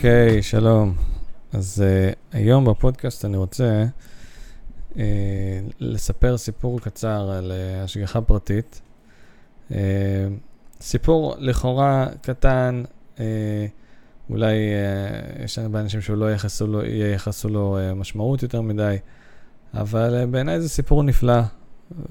אוקיי, okay, שלום. אז uh, היום בפודקאסט אני רוצה uh, לספר סיפור קצר על uh, השגחה פרטית. Uh, סיפור לכאורה קטן, uh, אולי uh, יש הרבה אנשים שלא ייחסו לו, ייחסו לו uh, משמעות יותר מדי, אבל uh, בעיניי זה סיפור נפלא,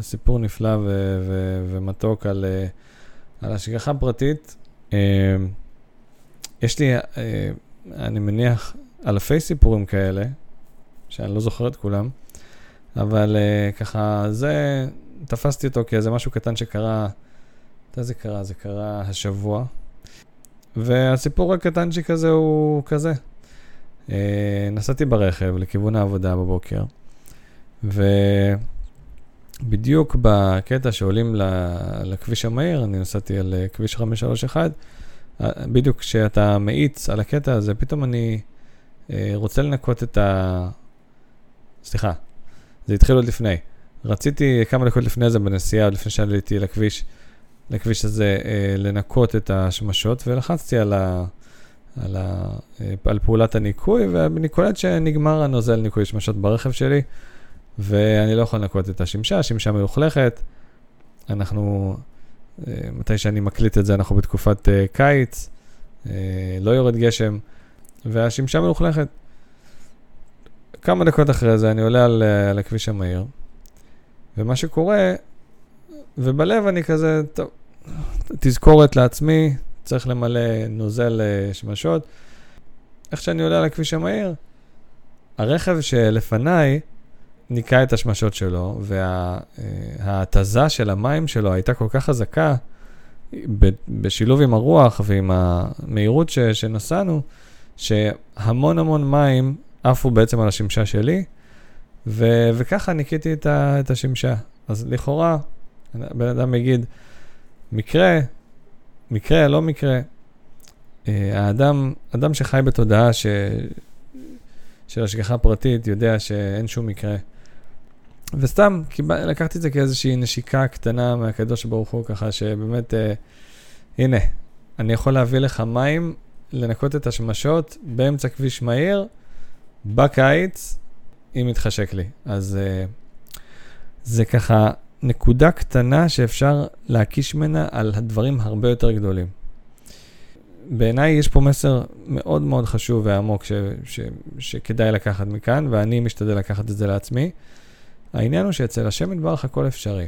סיפור נפלא ו- ו- ומתוק על, uh, על השגחה פרטית. Uh, יש לי, uh, אני מניח, אלפי סיפורים כאלה, שאני לא זוכר את כולם, אבל uh, ככה, זה, תפסתי אותו כאיזה משהו קטן שקרה, מתי זה קרה? זה קרה השבוע. והסיפור הקטנצ'יק הזה הוא כזה. Uh, נסעתי ברכב לכיוון העבודה בבוקר, ובדיוק בקטע שעולים לכביש המהיר, אני נסעתי על אה, כביש 531, בדיוק כשאתה מאיץ על הקטע הזה, פתאום אני אה, רוצה לנקות את ה... סליחה, זה התחיל עוד לפני. רציתי כמה דקות לפני זה בנסיעה, לפני שעליתי לכביש, לכביש הזה, אה, לנקות את השמשות, ולחצתי על, ה, על, ה, אה, על פעולת הניקוי, ואני קולט שנגמר הנוזל ניקוי שמשות ברכב שלי, ואני לא יכול לנקות את השמשה, השמשה מלוכלכת. אנחנו, מתי שאני מקליט את זה, אנחנו בתקופת קיץ, לא יורד גשם. והשמשה מלוכלכת. כמה דקות אחרי זה אני עולה על, אה, על הכביש המהיר, ומה שקורה, ובלב אני כזה, טוב, תזכורת לעצמי, צריך למלא נוזל אה, שמשות. איך שאני עולה על הכביש המהיר, הרכב שלפניי ניקה את השמשות שלו, וההתזה וה, של המים שלו הייתה כל כך חזקה, בשילוב עם הרוח ועם המהירות ש, שנסענו, שהמון המון מים עפו בעצם על השמשה שלי, ו- וככה ניקיתי את, ה- את השמשה. אז לכאורה, בן אדם יגיד, מקרה, מקרה, לא מקרה. אה, האדם, אדם שחי בתודעה ש... של השגחה פרטית יודע שאין שום מקרה. וסתם, לקחתי את זה כאיזושהי נשיקה קטנה מהקדוש ברוך הוא, ככה שבאמת, אה, הנה, אני יכול להביא לך מים לנקות את השמשות באמצע כביש מהיר, בקיץ, אם יתחשק לי. אז uh, זה ככה נקודה קטנה שאפשר להקיש ממנה על הדברים הרבה יותר גדולים. בעיניי יש פה מסר מאוד מאוד חשוב ועמוק ש, ש, שכדאי לקחת מכאן, ואני משתדל לקחת את זה לעצמי. העניין הוא שאצל השם יתברך הכל אפשרי.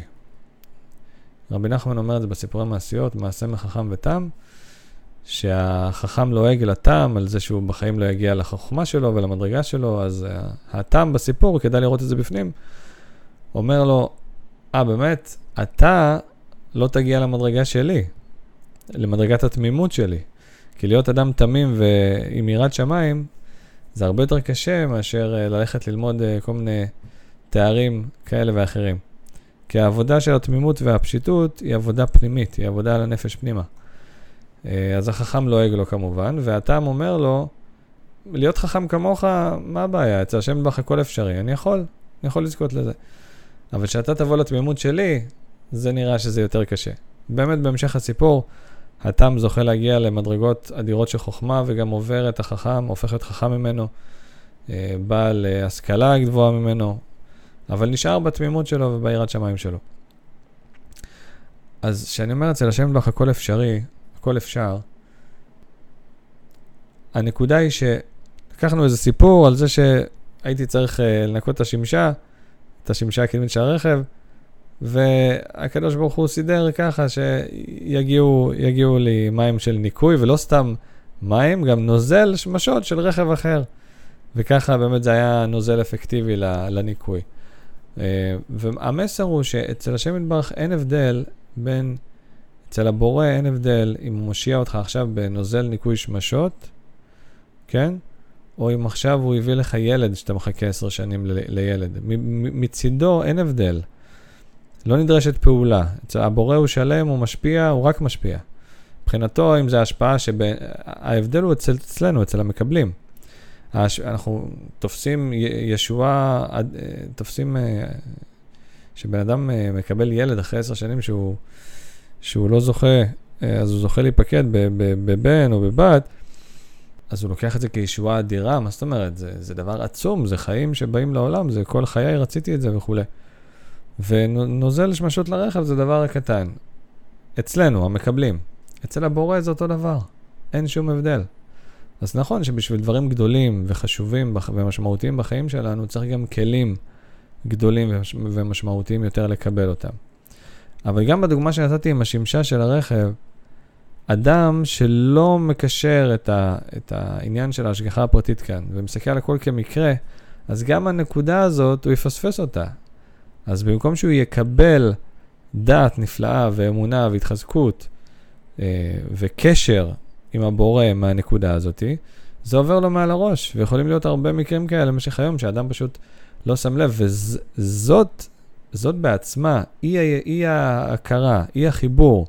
רבי נחמן אומר את זה בסיפורי מעשיות, מעשה מחכם ותם. שהחכם לועג לטעם על זה שהוא בחיים לא יגיע לחוכמה שלו ולמדרגה שלו, אז uh, הטעם בסיפור, כדאי לראות את זה בפנים, אומר לו, אה, ah, באמת, אתה לא תגיע למדרגה שלי, למדרגת התמימות שלי. כי להיות אדם תמים ועם יראת שמיים, זה הרבה יותר קשה מאשר uh, ללכת ללמוד uh, כל מיני תארים כאלה ואחרים. כי העבודה של התמימות והפשיטות היא עבודה פנימית, היא עבודה על הנפש פנימה. אה, אז החכם לועג לו כמובן, והטעם אומר לו, להיות חכם כמוך, מה הבעיה? אצל השם בך הכל אפשרי, אני יכול, אני יכול לזכות לזה. אבל כשאתה תבוא לתמימות שלי, זה נראה שזה יותר קשה. באמת, בהמשך הסיפור, התם זוכה להגיע למדרגות אדירות של חוכמה, וגם עובר את החכם, הופך להיות חכם ממנו, אה, בעל אה, השכלה גבוהה ממנו, אבל נשאר בתמימות שלו וביראת שמיים שלו. אז כשאני אומר אצל השם בך הכל אפשרי, הכל אפשר. הנקודה היא שלקחנו איזה סיפור על זה שהייתי צריך uh, לנקות את השמשה, את השמשה הקדמית של הרכב, והקדוש ברוך הוא סידר ככה שיגיעו לי מים של ניקוי, ולא סתם מים, גם נוזל שמשות של רכב אחר. וככה באמת זה היה נוזל אפקטיבי לניקוי. Uh, והמסר הוא שאצל השם יתברך אין הבדל בין אצל הבורא אין הבדל אם הוא מושיע אותך עכשיו בנוזל ניקוי שמשות, כן? או אם עכשיו הוא הביא לך ילד שאתה מחכה עשר שנים ל- לילד. מצידו אין הבדל. לא נדרשת פעולה. אצל הבורא הוא שלם, הוא משפיע, הוא רק משפיע. מבחינתו, אם זה השפעה שב... ההבדל הוא אצל, אצלנו, אצל המקבלים. אנחנו תופסים ישועה, תופסים אה, שבן אדם אה, מקבל ילד אחרי עשר שנים שהוא... שהוא לא זוכה, אה, אז הוא זוכה להיפקד בבן או בבת, אז הוא לוקח את זה כישועה אדירה, מה זאת אומרת? זה, זה דבר עצום, זה חיים שבאים לעולם, זה כל חיי רציתי את זה וכולי. ונוזל שמשות לרכב זה דבר קטן. אצלנו, המקבלים. אצל הבורא זה אותו דבר, אין שום הבדל. אז נכון שבשביל דברים גדולים וחשובים ומשמעותיים בחיים שלנו, צריך גם כלים גדולים ומשמעותיים יותר לקבל אותם. אבל גם בדוגמה שנתתי עם השמשה של הרכב, אדם שלא מקשר את, ה, את העניין של ההשגחה הפרטית כאן, ומסתכל על הכל כמקרה, אז גם הנקודה הזאת, הוא יפספס אותה. אז במקום שהוא יקבל דעת נפלאה ואמונה והתחזקות אה, וקשר עם הבורא מהנקודה הזאתי, זה עובר לו מעל הראש, ויכולים להיות הרבה מקרים כאלה במשך היום, שאדם פשוט לא שם לב, וזאת זאת בעצמה, אי, אי ההכרה, אי החיבור,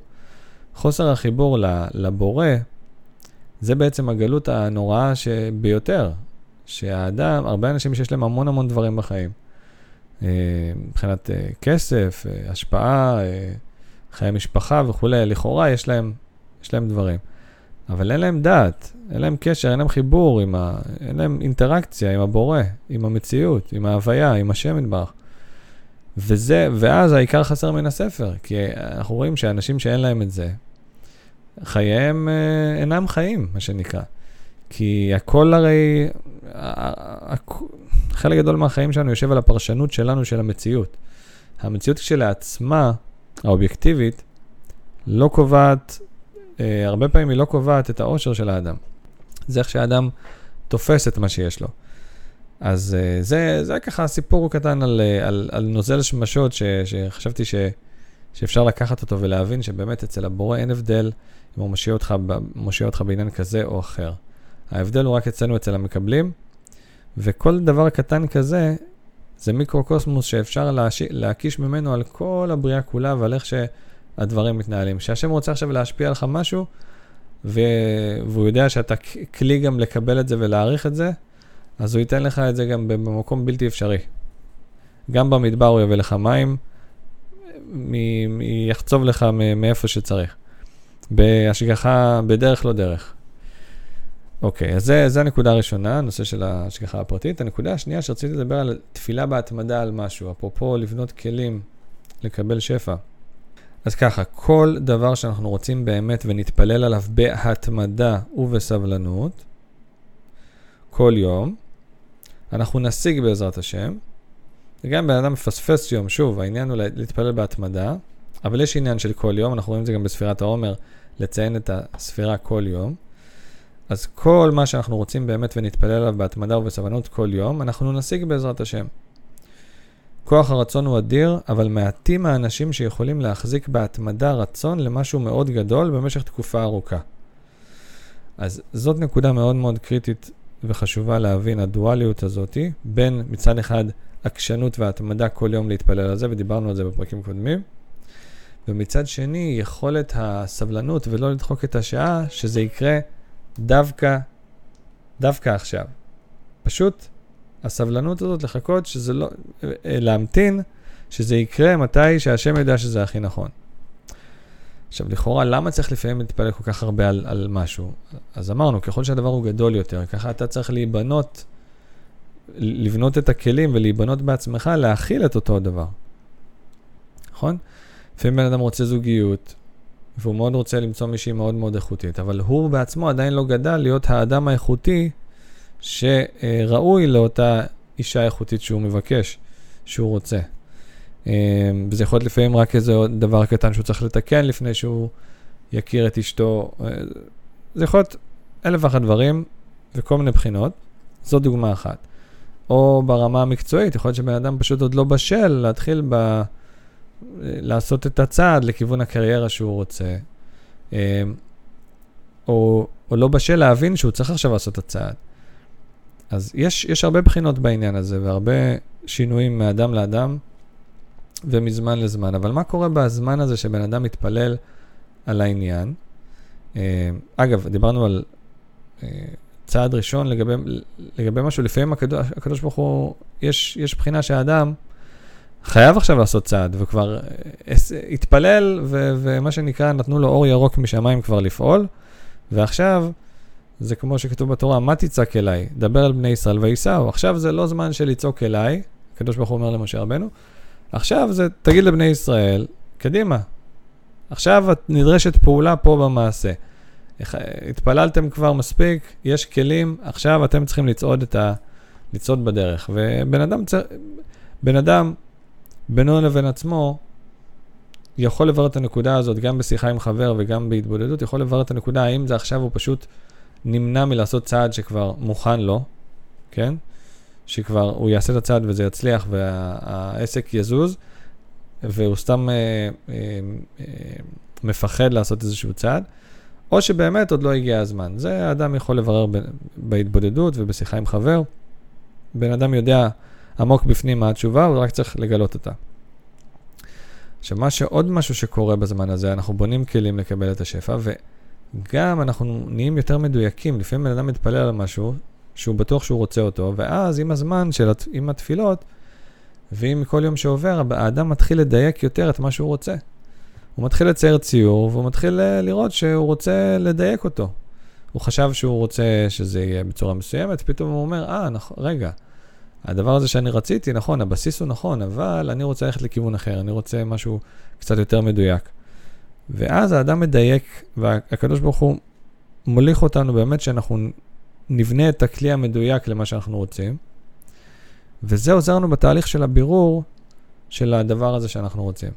חוסר החיבור לבורא, זה בעצם הגלות הנוראה ביותר, שהאדם, הרבה אנשים שיש להם המון המון דברים בחיים. אה, מבחינת אה, כסף, אה, השפעה, חיי משפחה וכולי, לכאורה יש להם, יש להם דברים. אבל אין להם דעת, אין להם קשר, אין להם חיבור, ה... אין להם אינטראקציה עם הבורא, עם המציאות, עם ההוויה, עם השם יתברך. וזה, ואז העיקר חסר מן הספר, כי אנחנו רואים שאנשים שאין להם את זה, חייהם אה, אינם חיים, מה שנקרא. כי הכל הרי, חלק גדול מהחיים שלנו יושב על הפרשנות שלנו של המציאות. המציאות כשלעצמה, האובייקטיבית, לא קובעת, הרבה פעמים היא לא קובעת את האושר של האדם. זה איך שהאדם תופס את מה שיש לו. אז uh, זה, זה ככה סיפור קטן על, uh, על, על נוזל שמשות ש, שחשבתי ש, שאפשר לקחת אותו ולהבין שבאמת אצל הבורא אין הבדל אם הוא מושיע אותך, מושיע אותך בעניין כזה או אחר. ההבדל הוא רק אצלנו, אצל המקבלים, וכל דבר קטן כזה זה מיקרוקוסמוס שאפשר. להקיש ממנו על כל הבריאה כולה ועל איך שהדברים מתנהלים. שהשם רוצה עכשיו להשפיע עליך משהו, ו... והוא יודע שאתה כלי גם לקבל את זה ולהעריך את זה, אז הוא ייתן לך את זה גם במקום בלתי אפשרי. גם במדבר הוא יביא לך מים, מ- מ- יחצוב לך מאיפה שצריך. בהשגחה, בדרך לא דרך. אוקיי, אז זה, זה הנקודה הראשונה, הנושא של ההשגחה הפרטית. הנקודה השנייה שרציתי לדבר על תפילה בהתמדה על משהו, אפרופו לבנות כלים לקבל שפע. אז ככה, כל דבר שאנחנו רוצים באמת ונתפלל עליו בהתמדה ובסבלנות, כל יום, אנחנו נשיג בעזרת השם. וגם בן אדם מפספס יום, שוב, העניין הוא להתפלל בהתמדה, אבל יש עניין של כל יום, אנחנו רואים את זה גם בספירת העומר, לציין את הספירה כל יום. אז כל מה שאנחנו רוצים באמת ונתפלל עליו בהתמדה ובסבלנות כל יום, אנחנו נשיג בעזרת השם. כוח הרצון הוא אדיר, אבל מעטים האנשים שיכולים להחזיק בהתמדה רצון למשהו מאוד גדול במשך תקופה ארוכה. אז זאת נקודה מאוד מאוד קריטית וחשובה להבין הדואליות הזאתי, בין מצד אחד עקשנות והתמדה כל יום להתפלל על זה, ודיברנו על זה בפרקים קודמים, ומצד שני יכולת הסבלנות ולא לדחוק את השעה, שזה יקרה דווקא, דווקא עכשיו. פשוט הסבלנות הזאת לחכות שזה לא, להמתין שזה יקרה מתי שהשם יודע שזה הכי נכון. עכשיו, לכאורה, למה צריך לפעמים להתפלל כל כך הרבה על, על משהו? אז אמרנו, ככל שהדבר הוא גדול יותר, ככה אתה צריך להיבנות, לבנות את הכלים ולהיבנות בעצמך להכיל את אותו הדבר. נכון? לפעמים בן אדם רוצה זוגיות, והוא מאוד רוצה למצוא מישהי מאוד מאוד איכותית, אבל הוא בעצמו עדיין לא גדל להיות האדם האיכותי שראוי לאותה אישה איכותית שהוא מבקש, שהוא רוצה. אמ, וזה יכול להיות לפעמים רק איזה דבר קטן שהוא צריך לתקן לפני שהוא יכיר את אשתו. אה, זה יכול להיות אלף ואחת דברים וכל מיני בחינות. זו דוגמה אחת. או ברמה המקצועית, יכול להיות שבן אדם פשוט עוד לא בשל להתחיל ב... לעשות את הצעד לכיוון הקריירה שהוא רוצה. אמ, או, או לא בשל להבין שהוא צריך עכשיו לעשות את הצעד. אז יש, יש הרבה בחינות בעניין הזה והרבה שינויים מאדם לאדם. ומזמן לזמן. אבל מה קורה בזמן הזה שבן אדם מתפלל על העניין? אה, אגב, דיברנו על אה, צעד ראשון לגבי, לגבי משהו, לפעמים הקדוש, ברוך הוא, יש, יש בחינה שהאדם חייב עכשיו לעשות צעד, וכבר אה, התפלל, ו, ומה שנקרא, נתנו לו אור ירוק משמיים כבר לפעול, ועכשיו זה כמו שכתוב בתורה, מה תצעק אליי? דבר אל בני ישראל וייסעו. עכשיו זה לא זמן של לצעוק אליי, הקדוש ברוך הוא אומר למשה רבנו, עכשיו זה, תגיד לבני ישראל, קדימה. עכשיו נדרשת פעולה פה במעשה. התפללתם כבר מספיק, יש כלים, עכשיו אתם צריכים לצעוד את ה... לצעוד בדרך. ובן אדם, צר... בן אדם, בינו לבין עצמו, יכול לברר את הנקודה הזאת גם בשיחה עם חבר וגם בהתבודדות, יכול לברר את הנקודה האם זה עכשיו הוא פשוט נמנע מלעשות צעד שכבר מוכן לו, כן? שכבר הוא יעשה את הצעד וזה יצליח והעסק יזוז, והוא סתם אה, אה, אה, מפחד לעשות איזשהו צעד, או שבאמת עוד לא הגיע הזמן. זה האדם יכול לברר ב, בהתבודדות ובשיחה עם חבר. בן אדם יודע עמוק בפנים מה התשובה, הוא רק צריך לגלות אותה. עכשיו, מה שעוד משהו שקורה בזמן הזה, אנחנו בונים כלים לקבל את השפע, וגם אנחנו נהיים יותר מדויקים. לפעמים בן אדם מתפלל על משהו, שהוא בטוח שהוא רוצה אותו, ואז עם הזמן של, עם התפילות, ועם כל יום שעובר, האדם מתחיל לדייק יותר את מה שהוא רוצה. הוא מתחיל לצייר ציור, והוא מתחיל אה, לראות שהוא רוצה לדייק אותו. הוא חשב שהוא רוצה שזה יהיה בצורה מסוימת, פתאום הוא אומר, אה, נכון, רגע, הדבר הזה שאני רציתי, נכון, הבסיס הוא נכון, אבל אני רוצה ללכת לכיוון אחר, אני רוצה משהו קצת יותר מדויק. ואז האדם מדייק, והקדוש ברוך הוא מוליך אותנו באמת שאנחנו נבנה את הכלי המדויק למה שאנחנו רוצים. וזה עוזר לנו בתהליך של הבירור של הדבר הזה שאנחנו רוצים.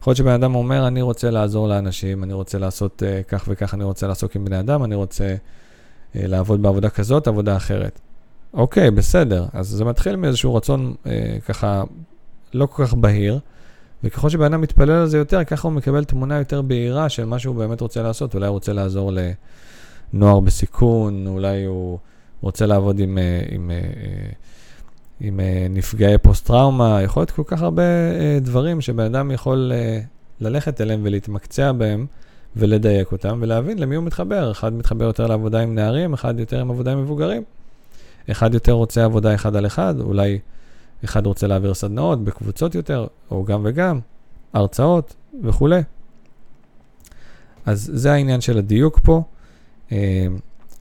יכול להיות שבן אדם אומר, אני רוצה לעזור לאנשים, אני רוצה לעשות uh, כך וכך, אני רוצה לעסוק עם בני אדם, אני רוצה uh, לעבוד בעבודה כזאת, עבודה אחרת. אוקיי, בסדר. אז זה מתחיל מאיזשהו רצון uh, ככה לא כל כך בהיר, וככל שבן אדם מתפלל על זה יותר, ככה הוא מקבל תמונה יותר בהירה של מה שהוא באמת רוצה לעשות. אולי הוא רוצה לעזור לנוער בסיכון, אולי הוא רוצה לעבוד עם... עם, עם עם uh, נפגעי פוסט-טראומה, יכול להיות כל כך הרבה דברים שבן אדם יכול ללכת אליהם ולהתמקצע בהם ולדייק אותם ולהבין למי הוא מתחבר. אחד מתחבר יותר לעבודה עם נערים, אחד יותר עם עבודה עם מבוגרים. אחד יותר רוצה עבודה אחד על אחד, אולי אחד רוצה להעביר סדנאות בקבוצות יותר, או גם וגם, הרצאות וכולי. אז זה העניין של הדיוק פה,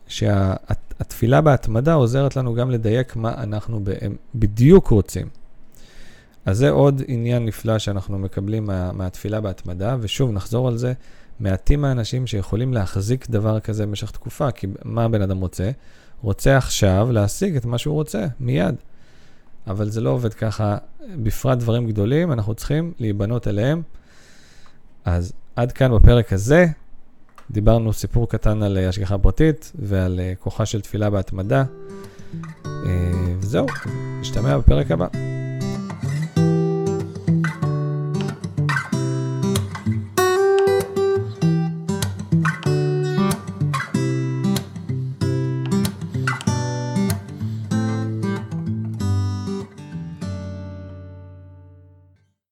שה... התפילה בהתמדה עוזרת לנו גם לדייק מה אנחנו בדיוק רוצים. אז זה עוד עניין נפלא שאנחנו מקבלים מה, מהתפילה בהתמדה, ושוב, נחזור על זה, מעטים האנשים שיכולים להחזיק דבר כזה במשך תקופה, כי מה הבן אדם רוצה? רוצה עכשיו להשיג את מה שהוא רוצה, מיד. אבל זה לא עובד ככה, בפרט דברים גדולים, אנחנו צריכים להיבנות אליהם. אז עד כאן בפרק הזה, דיברנו סיפור קטן על אה, השגחה פרטית ועל אה, כוחה של תפילה בהתמדה. אה, וזהו, נשתמע בפרק הבא.